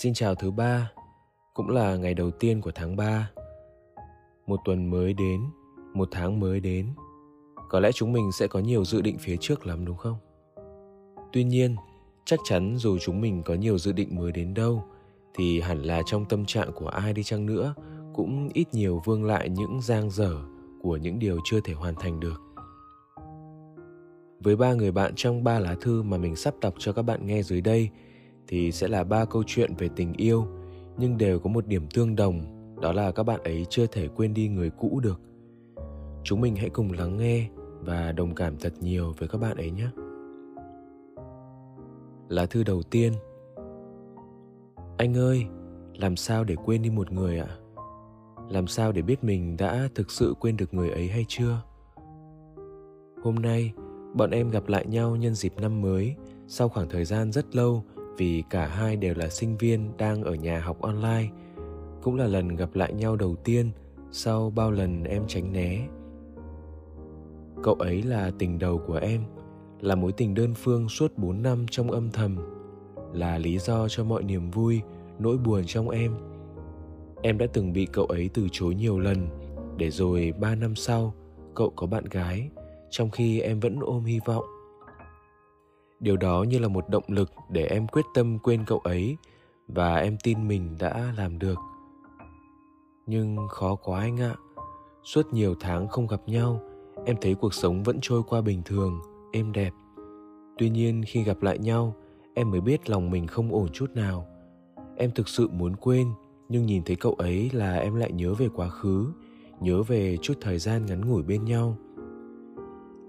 Xin chào thứ ba, cũng là ngày đầu tiên của tháng 3. Một tuần mới đến, một tháng mới đến. Có lẽ chúng mình sẽ có nhiều dự định phía trước lắm đúng không? Tuy nhiên, chắc chắn dù chúng mình có nhiều dự định mới đến đâu thì hẳn là trong tâm trạng của ai đi chăng nữa cũng ít nhiều vương lại những giang dở của những điều chưa thể hoàn thành được. Với ba người bạn trong ba lá thư mà mình sắp đọc cho các bạn nghe dưới đây thì sẽ là ba câu chuyện về tình yêu, nhưng đều có một điểm tương đồng, đó là các bạn ấy chưa thể quên đi người cũ được. Chúng mình hãy cùng lắng nghe và đồng cảm thật nhiều với các bạn ấy nhé. Lá thư đầu tiên. Anh ơi, làm sao để quên đi một người ạ? Làm sao để biết mình đã thực sự quên được người ấy hay chưa? Hôm nay, bọn em gặp lại nhau nhân dịp năm mới, sau khoảng thời gian rất lâu vì cả hai đều là sinh viên đang ở nhà học online, cũng là lần gặp lại nhau đầu tiên sau bao lần em tránh né. Cậu ấy là tình đầu của em, là mối tình đơn phương suốt 4 năm trong âm thầm, là lý do cho mọi niềm vui, nỗi buồn trong em. Em đã từng bị cậu ấy từ chối nhiều lần, để rồi 3 năm sau, cậu có bạn gái, trong khi em vẫn ôm hy vọng điều đó như là một động lực để em quyết tâm quên cậu ấy và em tin mình đã làm được. Nhưng khó quá anh ạ. Suốt nhiều tháng không gặp nhau, em thấy cuộc sống vẫn trôi qua bình thường, êm đẹp. Tuy nhiên khi gặp lại nhau, em mới biết lòng mình không ổn chút nào. Em thực sự muốn quên, nhưng nhìn thấy cậu ấy là em lại nhớ về quá khứ, nhớ về chút thời gian ngắn ngủi bên nhau.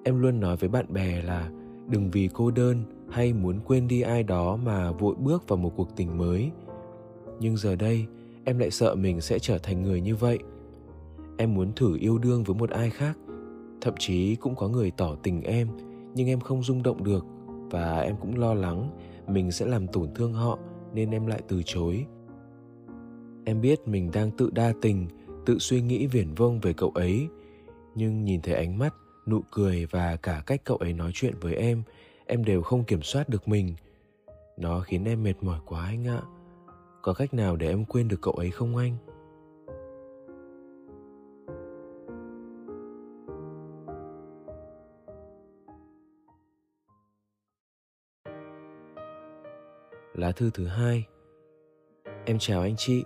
Em luôn nói với bạn bè là đừng vì cô đơn hay muốn quên đi ai đó mà vội bước vào một cuộc tình mới. Nhưng giờ đây, em lại sợ mình sẽ trở thành người như vậy. Em muốn thử yêu đương với một ai khác. Thậm chí cũng có người tỏ tình em, nhưng em không rung động được và em cũng lo lắng mình sẽ làm tổn thương họ nên em lại từ chối. Em biết mình đang tự đa tình, tự suy nghĩ viển vông về cậu ấy, nhưng nhìn thấy ánh mắt, nụ cười và cả cách cậu ấy nói chuyện với em em đều không kiểm soát được mình. Nó khiến em mệt mỏi quá anh ạ. Có cách nào để em quên được cậu ấy không anh? Lá thư thứ hai. Em chào anh chị.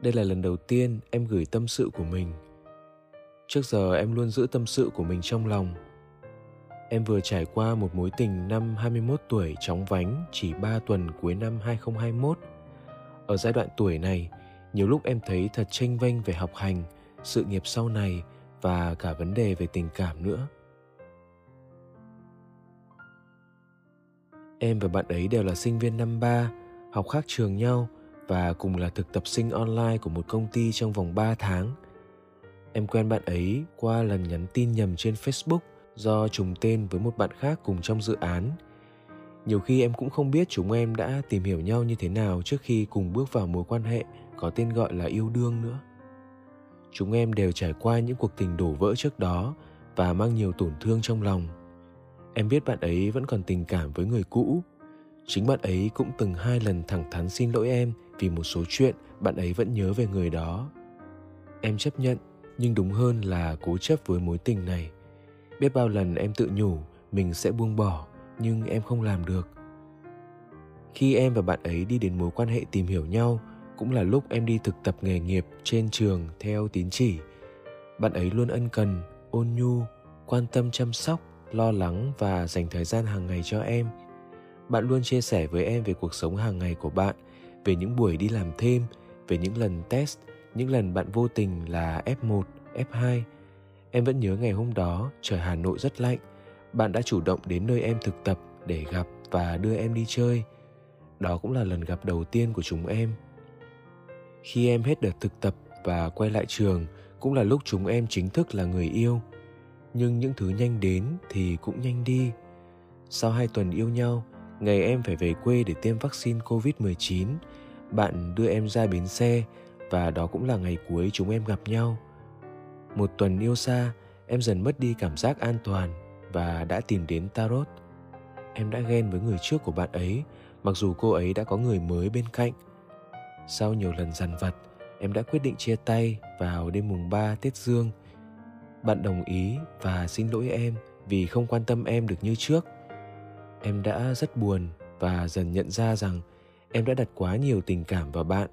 Đây là lần đầu tiên em gửi tâm sự của mình. Trước giờ em luôn giữ tâm sự của mình trong lòng em vừa trải qua một mối tình năm 21 tuổi chóng vánh chỉ 3 tuần cuối năm 2021. Ở giai đoạn tuổi này, nhiều lúc em thấy thật tranh vênh về học hành, sự nghiệp sau này và cả vấn đề về tình cảm nữa. Em và bạn ấy đều là sinh viên năm 3, học khác trường nhau và cùng là thực tập sinh online của một công ty trong vòng 3 tháng. Em quen bạn ấy qua lần nhắn tin nhầm trên Facebook do trùng tên với một bạn khác cùng trong dự án. Nhiều khi em cũng không biết chúng em đã tìm hiểu nhau như thế nào trước khi cùng bước vào mối quan hệ có tên gọi là yêu đương nữa. Chúng em đều trải qua những cuộc tình đổ vỡ trước đó và mang nhiều tổn thương trong lòng. Em biết bạn ấy vẫn còn tình cảm với người cũ. Chính bạn ấy cũng từng hai lần thẳng thắn xin lỗi em vì một số chuyện bạn ấy vẫn nhớ về người đó. Em chấp nhận, nhưng đúng hơn là cố chấp với mối tình này – biết bao lần em tự nhủ mình sẽ buông bỏ nhưng em không làm được. Khi em và bạn ấy đi đến mối quan hệ tìm hiểu nhau cũng là lúc em đi thực tập nghề nghiệp trên trường theo tín chỉ. Bạn ấy luôn ân cần ôn nhu quan tâm chăm sóc lo lắng và dành thời gian hàng ngày cho em. Bạn luôn chia sẻ với em về cuộc sống hàng ngày của bạn về những buổi đi làm thêm về những lần test những lần bạn vô tình là F1, F2 Em vẫn nhớ ngày hôm đó trời Hà Nội rất lạnh, bạn đã chủ động đến nơi em thực tập để gặp và đưa em đi chơi. Đó cũng là lần gặp đầu tiên của chúng em. Khi em hết đợt thực tập và quay lại trường cũng là lúc chúng em chính thức là người yêu. Nhưng những thứ nhanh đến thì cũng nhanh đi. Sau hai tuần yêu nhau ngày em phải về quê để tiêm vaccine covid-19 bạn đưa em ra bến xe và đó cũng là ngày cuối chúng em gặp nhau một tuần yêu xa em dần mất đi cảm giác an toàn và đã tìm đến tarot em đã ghen với người trước của bạn ấy mặc dù cô ấy đã có người mới bên cạnh sau nhiều lần dằn vặt em đã quyết định chia tay vào đêm mùng 3 Tết Dương. Bạn đồng ý và xin lỗi em vì không quan tâm em được như trước. Em đã rất buồn và dần nhận ra rằng em đã đặt quá nhiều tình cảm vào bạn.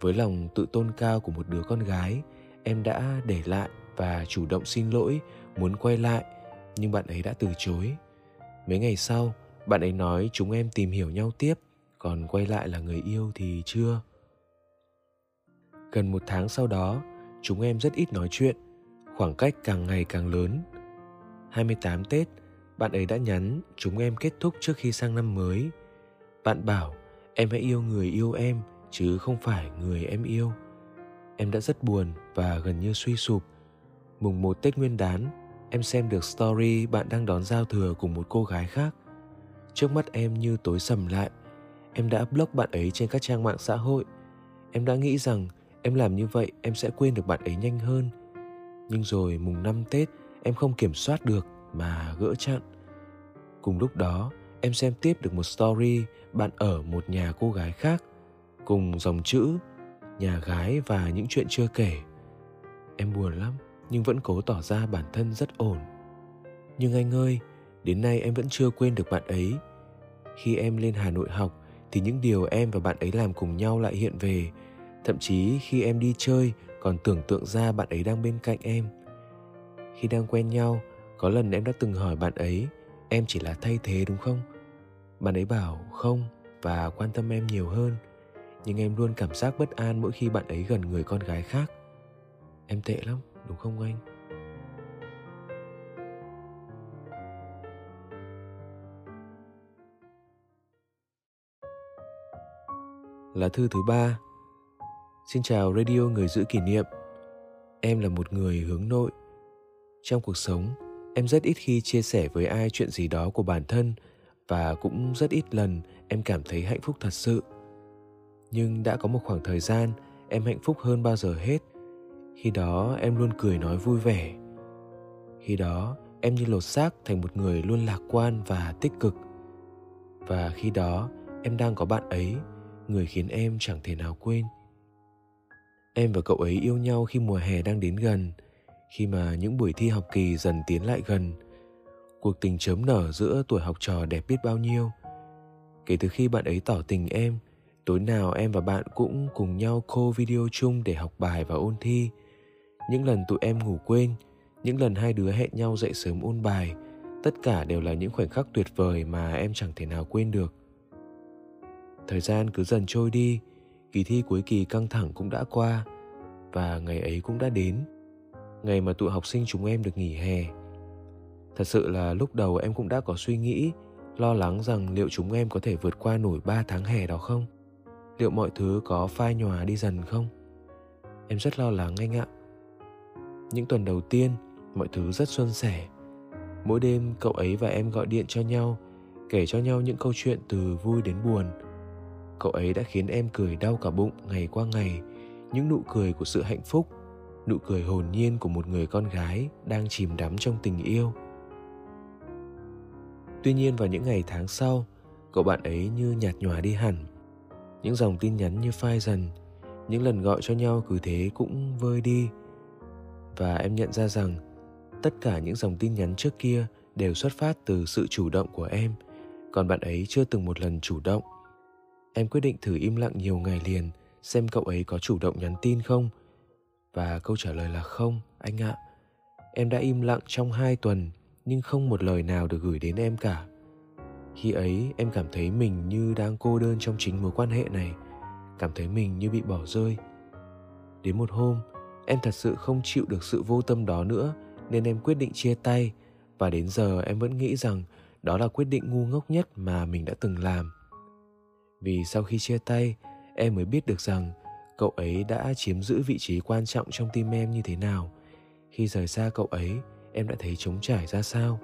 Với lòng tự tôn cao của một đứa con gái, em đã để lại và chủ động xin lỗi, muốn quay lại, nhưng bạn ấy đã từ chối. Mấy ngày sau, bạn ấy nói chúng em tìm hiểu nhau tiếp, còn quay lại là người yêu thì chưa. Gần một tháng sau đó, chúng em rất ít nói chuyện, khoảng cách càng ngày càng lớn. 28 Tết, bạn ấy đã nhắn chúng em kết thúc trước khi sang năm mới. Bạn bảo em hãy yêu người yêu em chứ không phải người em yêu. Em đã rất buồn và gần như suy sụp. Mùng một Tết Nguyên đán, em xem được story bạn đang đón giao thừa cùng một cô gái khác. Trước mắt em như tối sầm lại. Em đã block bạn ấy trên các trang mạng xã hội. Em đã nghĩ rằng Em làm như vậy em sẽ quên được bạn ấy nhanh hơn. Nhưng rồi mùng năm Tết em không kiểm soát được mà gỡ chặn. Cùng lúc đó em xem tiếp được một story bạn ở một nhà cô gái khác cùng dòng chữ nhà gái và những chuyện chưa kể. Em buồn lắm nhưng vẫn cố tỏ ra bản thân rất ổn. Nhưng anh ơi, đến nay em vẫn chưa quên được bạn ấy. Khi em lên Hà Nội học thì những điều em và bạn ấy làm cùng nhau lại hiện về thậm chí khi em đi chơi còn tưởng tượng ra bạn ấy đang bên cạnh em khi đang quen nhau có lần em đã từng hỏi bạn ấy em chỉ là thay thế đúng không bạn ấy bảo không và quan tâm em nhiều hơn nhưng em luôn cảm giác bất an mỗi khi bạn ấy gần người con gái khác em tệ lắm đúng không anh Lá thư thứ ba Xin chào radio người giữ kỷ niệm. Em là một người hướng nội. Trong cuộc sống, em rất ít khi chia sẻ với ai chuyện gì đó của bản thân và cũng rất ít lần em cảm thấy hạnh phúc thật sự. Nhưng đã có một khoảng thời gian em hạnh phúc hơn bao giờ hết. Khi đó em luôn cười nói vui vẻ. Khi đó em như lột xác thành một người luôn lạc quan và tích cực. Và khi đó em đang có bạn ấy, người khiến em chẳng thể nào quên. Em và cậu ấy yêu nhau khi mùa hè đang đến gần, khi mà những buổi thi học kỳ dần tiến lại gần. Cuộc tình chớm nở giữa tuổi học trò đẹp biết bao nhiêu. Kể từ khi bạn ấy tỏ tình em, tối nào em và bạn cũng cùng nhau call video chung để học bài và ôn thi. Những lần tụi em ngủ quên, những lần hai đứa hẹn nhau dậy sớm ôn bài, tất cả đều là những khoảnh khắc tuyệt vời mà em chẳng thể nào quên được. Thời gian cứ dần trôi đi, kỳ thi cuối kỳ căng thẳng cũng đã qua và ngày ấy cũng đã đến ngày mà tụi học sinh chúng em được nghỉ hè thật sự là lúc đầu em cũng đã có suy nghĩ lo lắng rằng liệu chúng em có thể vượt qua nổi 3 tháng hè đó không liệu mọi thứ có phai nhòa đi dần không? Em rất lo lắng anh ạ. Những tuần đầu tiên, mọi thứ rất suôn sẻ. Mỗi đêm, cậu ấy và em gọi điện cho nhau, kể cho nhau những câu chuyện từ vui đến buồn. Cậu ấy đã khiến em cười đau cả bụng ngày qua ngày. Những nụ cười của sự hạnh phúc, nụ cười hồn nhiên của một người con gái đang chìm đắm trong tình yêu. Tuy nhiên vào những ngày tháng sau, cậu bạn ấy như nhạt nhòa đi hẳn những dòng tin nhắn như phai dần, những lần gọi cho nhau cứ thế cũng vơi đi. Và em nhận ra rằng, tất cả những dòng tin nhắn trước kia đều xuất phát từ sự chủ động của em, còn bạn ấy chưa từng một lần chủ động. Em quyết định thử im lặng nhiều ngày liền, xem cậu ấy có chủ động nhắn tin không. Và câu trả lời là không, anh ạ. Em đã im lặng trong hai tuần, nhưng không một lời nào được gửi đến em cả khi ấy, em cảm thấy mình như đang cô đơn trong chính mối quan hệ này. Cảm thấy mình như bị bỏ rơi. Đến một hôm, em thật sự không chịu được sự vô tâm đó nữa, nên em quyết định chia tay. Và đến giờ, em vẫn nghĩ rằng đó là quyết định ngu ngốc nhất mà mình đã từng làm. Vì sau khi chia tay, em mới biết được rằng cậu ấy đã chiếm giữ vị trí quan trọng trong tim em như thế nào. Khi rời xa cậu ấy, em đã thấy trống trải ra sao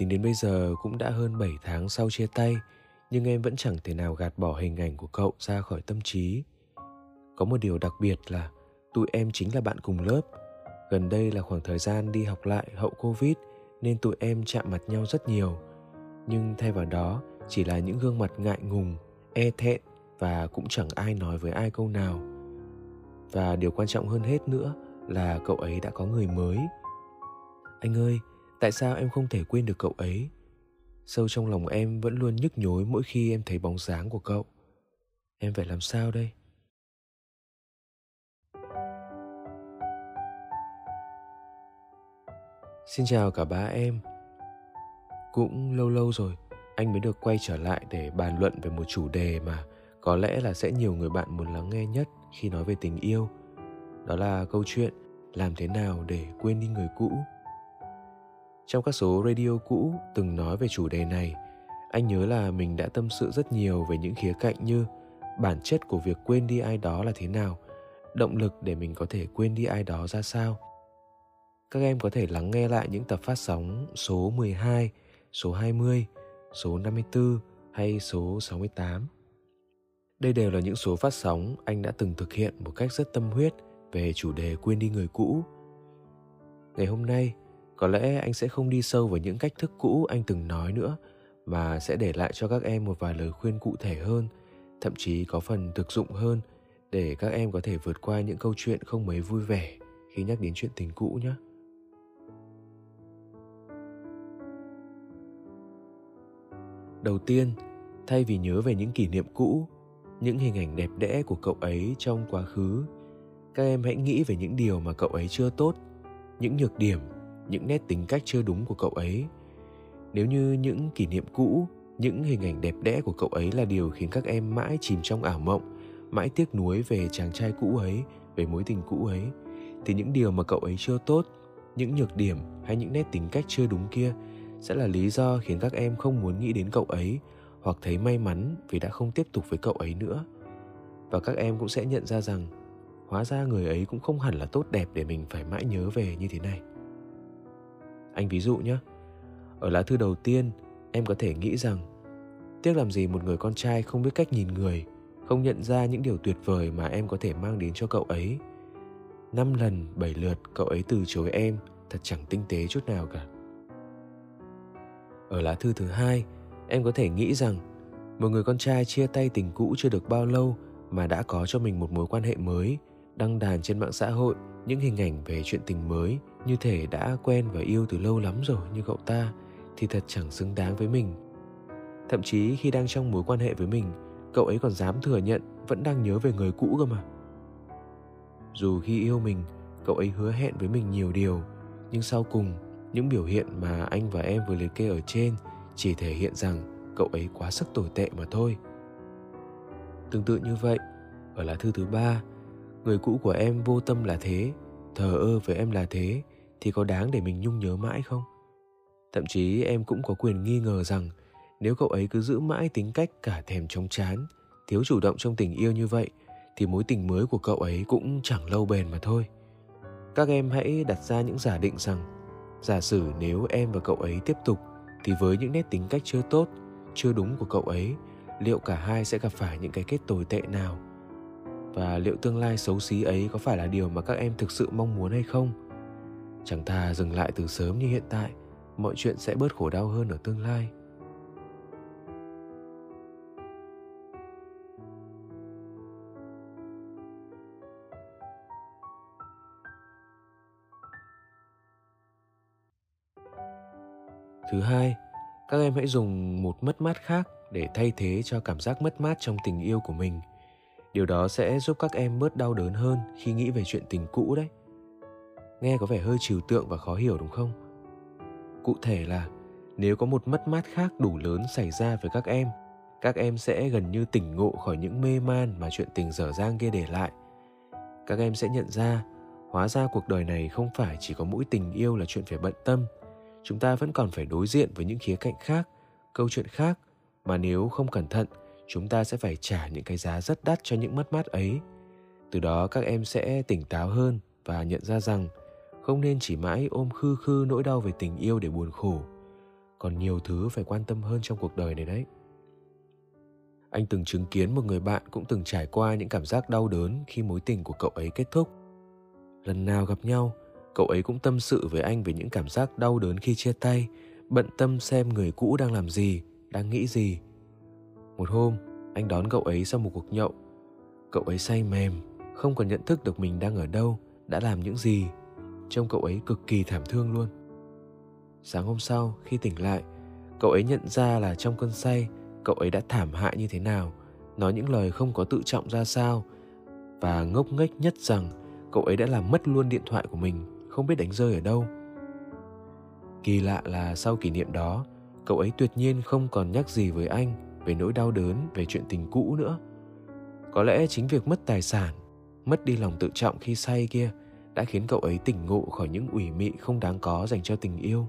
tính đến bây giờ cũng đã hơn 7 tháng sau chia tay, nhưng em vẫn chẳng thể nào gạt bỏ hình ảnh của cậu ra khỏi tâm trí. Có một điều đặc biệt là tụi em chính là bạn cùng lớp. Gần đây là khoảng thời gian đi học lại hậu covid nên tụi em chạm mặt nhau rất nhiều. Nhưng thay vào đó, chỉ là những gương mặt ngại ngùng e thẹn và cũng chẳng ai nói với ai câu nào. Và điều quan trọng hơn hết nữa là cậu ấy đã có người mới. Anh ơi tại sao em không thể quên được cậu ấy? Sâu trong lòng em vẫn luôn nhức nhối mỗi khi em thấy bóng dáng của cậu. Em phải làm sao đây? Xin chào cả ba em. Cũng lâu lâu rồi, anh mới được quay trở lại để bàn luận về một chủ đề mà có lẽ là sẽ nhiều người bạn muốn lắng nghe nhất khi nói về tình yêu. Đó là câu chuyện làm thế nào để quên đi người cũ trong các số radio cũ từng nói về chủ đề này anh nhớ là mình đã tâm sự rất nhiều về những khía cạnh như bản chất của việc quên đi ai đó là thế nào động lực để mình có thể quên đi ai đó ra sao các em có thể lắng nghe lại những tập phát sóng số 12, số 20, số 54 hay số 68. Đây đều là những số phát sóng anh đã từng thực hiện một cách rất tâm huyết về chủ đề quên đi người cũ. Ngày hôm nay, có lẽ anh sẽ không đi sâu vào những cách thức cũ anh từng nói nữa mà sẽ để lại cho các em một vài lời khuyên cụ thể hơn, thậm chí có phần thực dụng hơn để các em có thể vượt qua những câu chuyện không mấy vui vẻ khi nhắc đến chuyện tình cũ nhé. đầu tiên thay vì nhớ về những kỷ niệm cũ những hình ảnh đẹp đẽ của cậu ấy trong quá khứ các em hãy nghĩ về những điều mà cậu ấy chưa tốt những nhược điểm những nét tính cách chưa đúng của cậu ấy. Nếu như những kỷ niệm cũ, những hình ảnh đẹp đẽ của cậu ấy là điều khiến các em mãi chìm trong ảo mộng, mãi tiếc nuối về chàng trai cũ ấy, về mối tình cũ ấy, thì những điều mà cậu ấy chưa tốt, những nhược điểm hay những nét tính cách chưa đúng kia sẽ là lý do khiến các em không muốn nghĩ đến cậu ấy hoặc thấy may mắn vì đã không tiếp tục với cậu ấy nữa. Và các em cũng sẽ nhận ra rằng, hóa ra người ấy cũng không hẳn là tốt đẹp để mình phải mãi nhớ về như thế này anh ví dụ nhé. Ở lá thư đầu tiên em có thể nghĩ rằng tiếc làm gì một người con trai không biết cách nhìn người không nhận ra những điều tuyệt vời mà em có thể mang đến cho cậu ấy. Năm lần bảy lượt cậu ấy từ chối em thật chẳng tinh tế chút nào cả. Ở lá thư thứ hai, em có thể nghĩ rằng một người con trai chia tay tình cũ chưa được bao lâu mà đã có cho mình một mối quan hệ mới, đăng đàn trên mạng xã hội những hình ảnh về chuyện tình mới như thể đã quen và yêu từ lâu lắm rồi như cậu ta thì thật chẳng xứng đáng với mình. Thậm chí khi đang trong mối quan hệ với mình, cậu ấy còn dám thừa nhận vẫn đang nhớ về người cũ cơ mà. Dù khi yêu mình, cậu ấy hứa hẹn với mình nhiều điều, nhưng sau cùng những biểu hiện mà anh và em vừa liệt kê ở trên chỉ thể hiện rằng cậu ấy quá sức tồi tệ mà thôi. Tương tự như vậy, ở lá thư thứ ba, người cũ của em vô tâm là thế, thờ ơ với em là thế, thì có đáng để mình nhung nhớ mãi không? Thậm chí em cũng có quyền nghi ngờ rằng nếu cậu ấy cứ giữ mãi tính cách cả thèm chóng chán, thiếu chủ động trong tình yêu như vậy, thì mối tình mới của cậu ấy cũng chẳng lâu bền mà thôi. Các em hãy đặt ra những giả định rằng giả sử nếu em và cậu ấy tiếp tục thì với những nét tính cách chưa tốt chưa đúng của cậu ấy liệu cả hai sẽ gặp phải những cái kết tồi tệ nào và liệu tương lai xấu xí ấy có phải là điều mà các em thực sự mong muốn hay không chẳng thà dừng lại từ sớm như hiện tại, mọi chuyện sẽ bớt khổ đau hơn ở tương lai. Thứ hai, các em hãy dùng một mất mát khác để thay thế cho cảm giác mất mát trong tình yêu của mình. Điều đó sẽ giúp các em bớt đau đớn hơn khi nghĩ về chuyện tình cũ đấy nghe có vẻ hơi trừu tượng và khó hiểu đúng không? Cụ thể là, nếu có một mất mát khác đủ lớn xảy ra với các em các em sẽ gần như tỉnh ngộ khỏi những mê man mà chuyện tình dở dang kia để lại. Các em sẽ nhận ra, hóa ra cuộc đời này không phải chỉ có mỗi tình yêu là chuyện phải bận tâm. Chúng ta vẫn còn phải đối diện với những khía cạnh khác, câu chuyện khác, mà nếu không cẩn thận, chúng ta sẽ phải trả những cái giá rất đắt cho những mất mát ấy. Từ đó các em sẽ tỉnh táo hơn và nhận ra rằng không nên chỉ mãi ôm khư khư nỗi đau về tình yêu để buồn khổ. Còn nhiều thứ phải quan tâm hơn trong cuộc đời này đấy. Anh từng chứng kiến một người bạn cũng từng trải qua những cảm giác đau đớn khi mối tình của cậu ấy kết thúc. Lần nào gặp nhau, cậu ấy cũng tâm sự với anh về những cảm giác đau đớn khi chia tay, bận tâm xem người cũ đang làm gì, đang nghĩ gì. Một hôm, anh đón cậu ấy sau một cuộc nhậu. Cậu ấy say mềm, không còn nhận thức được mình đang ở đâu, đã làm những gì trông cậu ấy cực kỳ thảm thương luôn. Sáng hôm sau, khi tỉnh lại, cậu ấy nhận ra là trong cơn say, cậu ấy đã thảm hại như thế nào, nói những lời không có tự trọng ra sao, và ngốc nghếch nhất rằng cậu ấy đã làm mất luôn điện thoại của mình, không biết đánh rơi ở đâu. Kỳ lạ là sau kỷ niệm đó, cậu ấy tuyệt nhiên không còn nhắc gì với anh về nỗi đau đớn về chuyện tình cũ nữa. Có lẽ chính việc mất tài sản, mất đi lòng tự trọng khi say kia đã khiến cậu ấy tỉnh ngộ khỏi những ủy mị không đáng có dành cho tình yêu.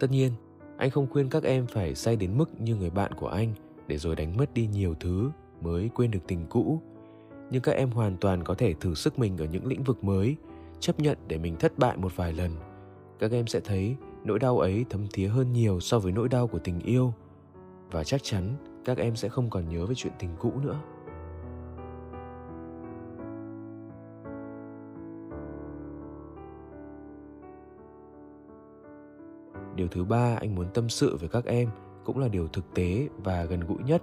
Tất nhiên, anh không khuyên các em phải say đến mức như người bạn của anh để rồi đánh mất đi nhiều thứ mới quên được tình cũ. Nhưng các em hoàn toàn có thể thử sức mình ở những lĩnh vực mới, chấp nhận để mình thất bại một vài lần. Các em sẽ thấy nỗi đau ấy thấm thía hơn nhiều so với nỗi đau của tình yêu. Và chắc chắn các em sẽ không còn nhớ về chuyện tình cũ nữa. Điều thứ ba anh muốn tâm sự với các em cũng là điều thực tế và gần gũi nhất.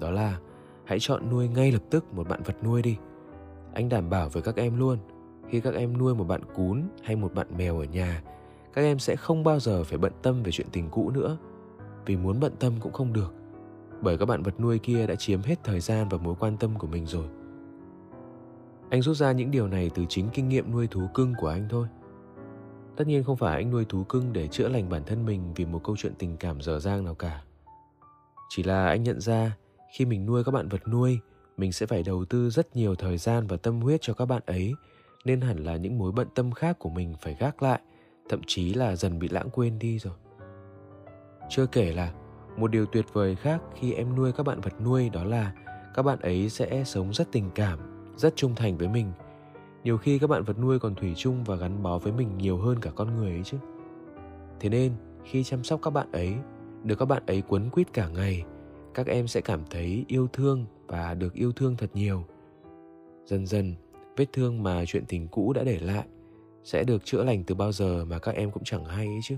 Đó là, hãy chọn nuôi ngay lập tức một bạn vật nuôi đi. Anh đảm bảo với các em luôn, khi các em nuôi một bạn cún hay một bạn mèo ở nhà, các em sẽ không bao giờ phải bận tâm về chuyện tình cũ nữa. Vì muốn bận tâm cũng không được, bởi các bạn vật nuôi kia đã chiếm hết thời gian và mối quan tâm của mình rồi. Anh rút ra những điều này từ chính kinh nghiệm nuôi thú cưng của anh thôi tất nhiên không phải anh nuôi thú cưng để chữa lành bản thân mình vì một câu chuyện tình cảm dở dang nào cả. Chỉ là anh nhận ra khi mình nuôi các bạn vật nuôi, mình sẽ phải đầu tư rất nhiều thời gian và tâm huyết cho các bạn ấy, nên hẳn là những mối bận tâm khác của mình phải gác lại, thậm chí là dần bị lãng quên đi rồi. Chưa kể là một điều tuyệt vời khác khi em nuôi các bạn vật nuôi đó là các bạn ấy sẽ sống rất tình cảm, rất trung thành với mình nhiều khi các bạn vật nuôi còn thủy chung và gắn bó với mình nhiều hơn cả con người ấy chứ. Thế nên, khi chăm sóc các bạn ấy, được các bạn ấy quấn quýt cả ngày, các em sẽ cảm thấy yêu thương và được yêu thương thật nhiều. Dần dần, vết thương mà chuyện tình cũ đã để lại sẽ được chữa lành từ bao giờ mà các em cũng chẳng hay ấy chứ.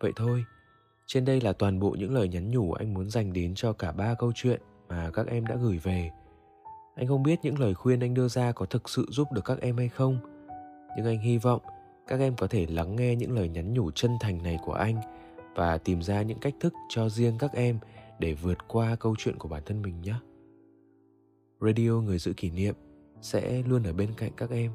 Vậy thôi, trên đây là toàn bộ những lời nhắn nhủ anh muốn dành đến cho cả ba câu chuyện mà các em đã gửi về anh không biết những lời khuyên anh đưa ra có thực sự giúp được các em hay không. Nhưng anh hy vọng các em có thể lắng nghe những lời nhắn nhủ chân thành này của anh và tìm ra những cách thức cho riêng các em để vượt qua câu chuyện của bản thân mình nhé. Radio người giữ kỷ niệm sẽ luôn ở bên cạnh các em.